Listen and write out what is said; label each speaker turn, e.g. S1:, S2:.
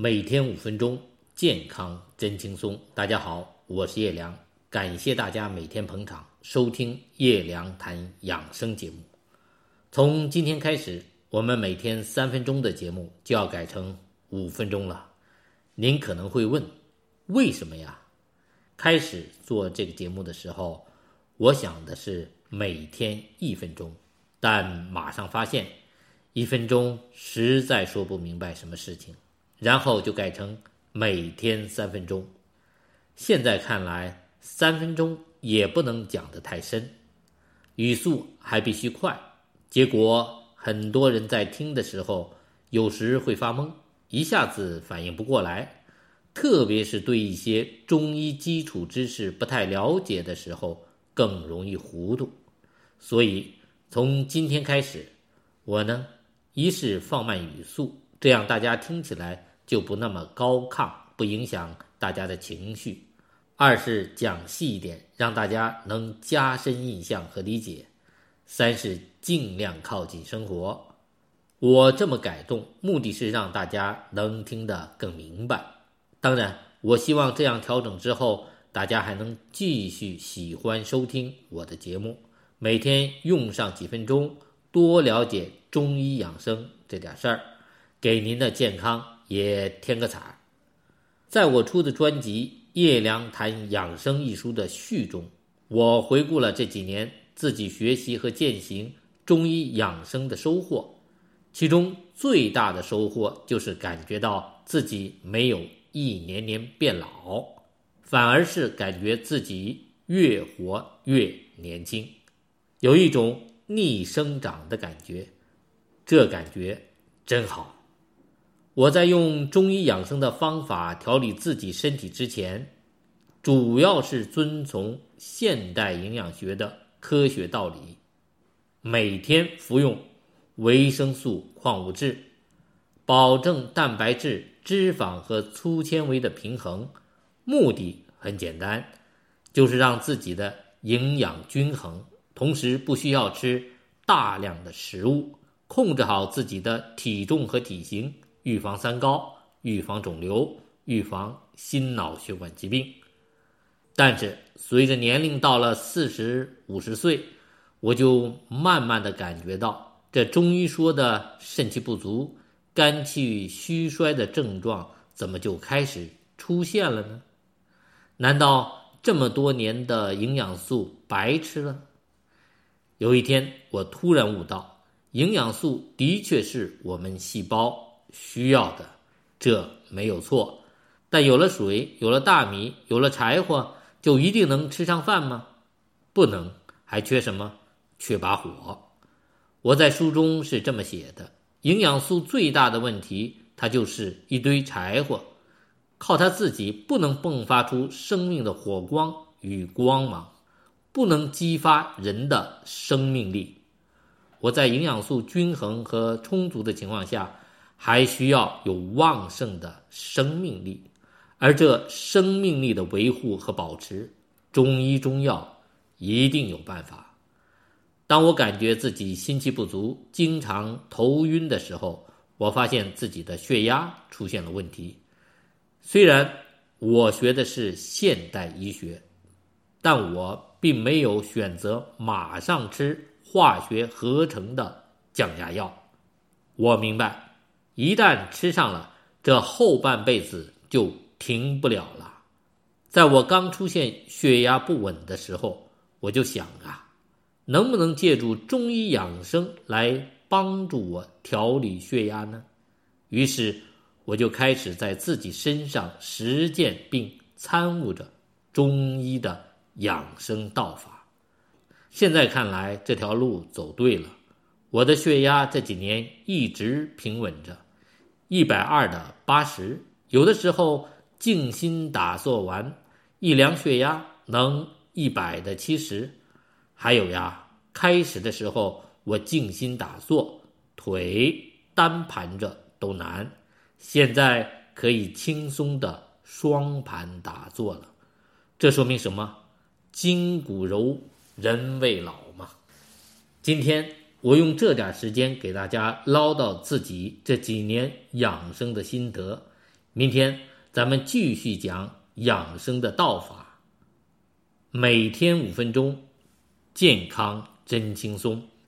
S1: 每天五分钟，健康真轻松。大家好，我是叶良，感谢大家每天捧场收听叶良谈养生节目。从今天开始，我们每天三分钟的节目就要改成五分钟了。您可能会问，为什么呀？开始做这个节目的时候，我想的是每天一分钟，但马上发现，一分钟实在说不明白什么事情。然后就改成每天三分钟。现在看来，三分钟也不能讲得太深，语速还必须快。结果很多人在听的时候，有时会发懵，一下子反应不过来。特别是对一些中医基础知识不太了解的时候，更容易糊涂。所以从今天开始，我呢，一是放慢语速，这样大家听起来。就不那么高亢，不影响大家的情绪；二是讲细一点，让大家能加深印象和理解；三是尽量靠近生活。我这么改动，目的是让大家能听得更明白。当然，我希望这样调整之后，大家还能继续喜欢收听我的节目，每天用上几分钟，多了解中医养生这点事儿，给您的健康。也添个彩，在我出的专辑《叶良谈养生》一书的序中，我回顾了这几年自己学习和践行中医养生的收获。其中最大的收获就是感觉到自己没有一年年变老，反而是感觉自己越活越年轻，有一种逆生长的感觉，这感觉真好。我在用中医养生的方法调理自己身体之前，主要是遵从现代营养学的科学道理，每天服用维生素、矿物质，保证蛋白质、脂肪和粗纤维的平衡。目的很简单，就是让自己的营养均衡，同时不需要吃大量的食物，控制好自己的体重和体型。预防三高，预防肿瘤，预防心脑血管疾病。但是随着年龄到了四十五十岁，我就慢慢的感觉到，这中医说的肾气不足、肝气虚衰的症状，怎么就开始出现了呢？难道这么多年的营养素白吃了？有一天，我突然悟到，营养素的确是我们细胞。需要的，这没有错，但有了水，有了大米，有了柴火，就一定能吃上饭吗？不能，还缺什么？缺把火。我在书中是这么写的：营养素最大的问题，它就是一堆柴火，靠它自己不能迸发出生命的火光与光芒，不能激发人的生命力。我在营养素均衡和充足的情况下。还需要有旺盛的生命力，而这生命力的维护和保持，中医中药一定有办法。当我感觉自己心气不足、经常头晕的时候，我发现自己的血压出现了问题。虽然我学的是现代医学，但我并没有选择马上吃化学合成的降压药。我明白。一旦吃上了，这后半辈子就停不了了。在我刚出现血压不稳的时候，我就想啊，能不能借助中医养生来帮助我调理血压呢？于是我就开始在自己身上实践并参悟着中医的养生道法。现在看来，这条路走对了，我的血压这几年一直平稳着。一百二的八十，有的时候静心打坐完，一量血压能一百的七十。还有呀，开始的时候我静心打坐，腿单盘着都难，现在可以轻松的双盘打坐了。这说明什么？筋骨柔，人未老嘛。今天。我用这点时间给大家唠叨自己这几年养生的心得，明天咱们继续讲养生的道法，每天五分钟，健康真轻松。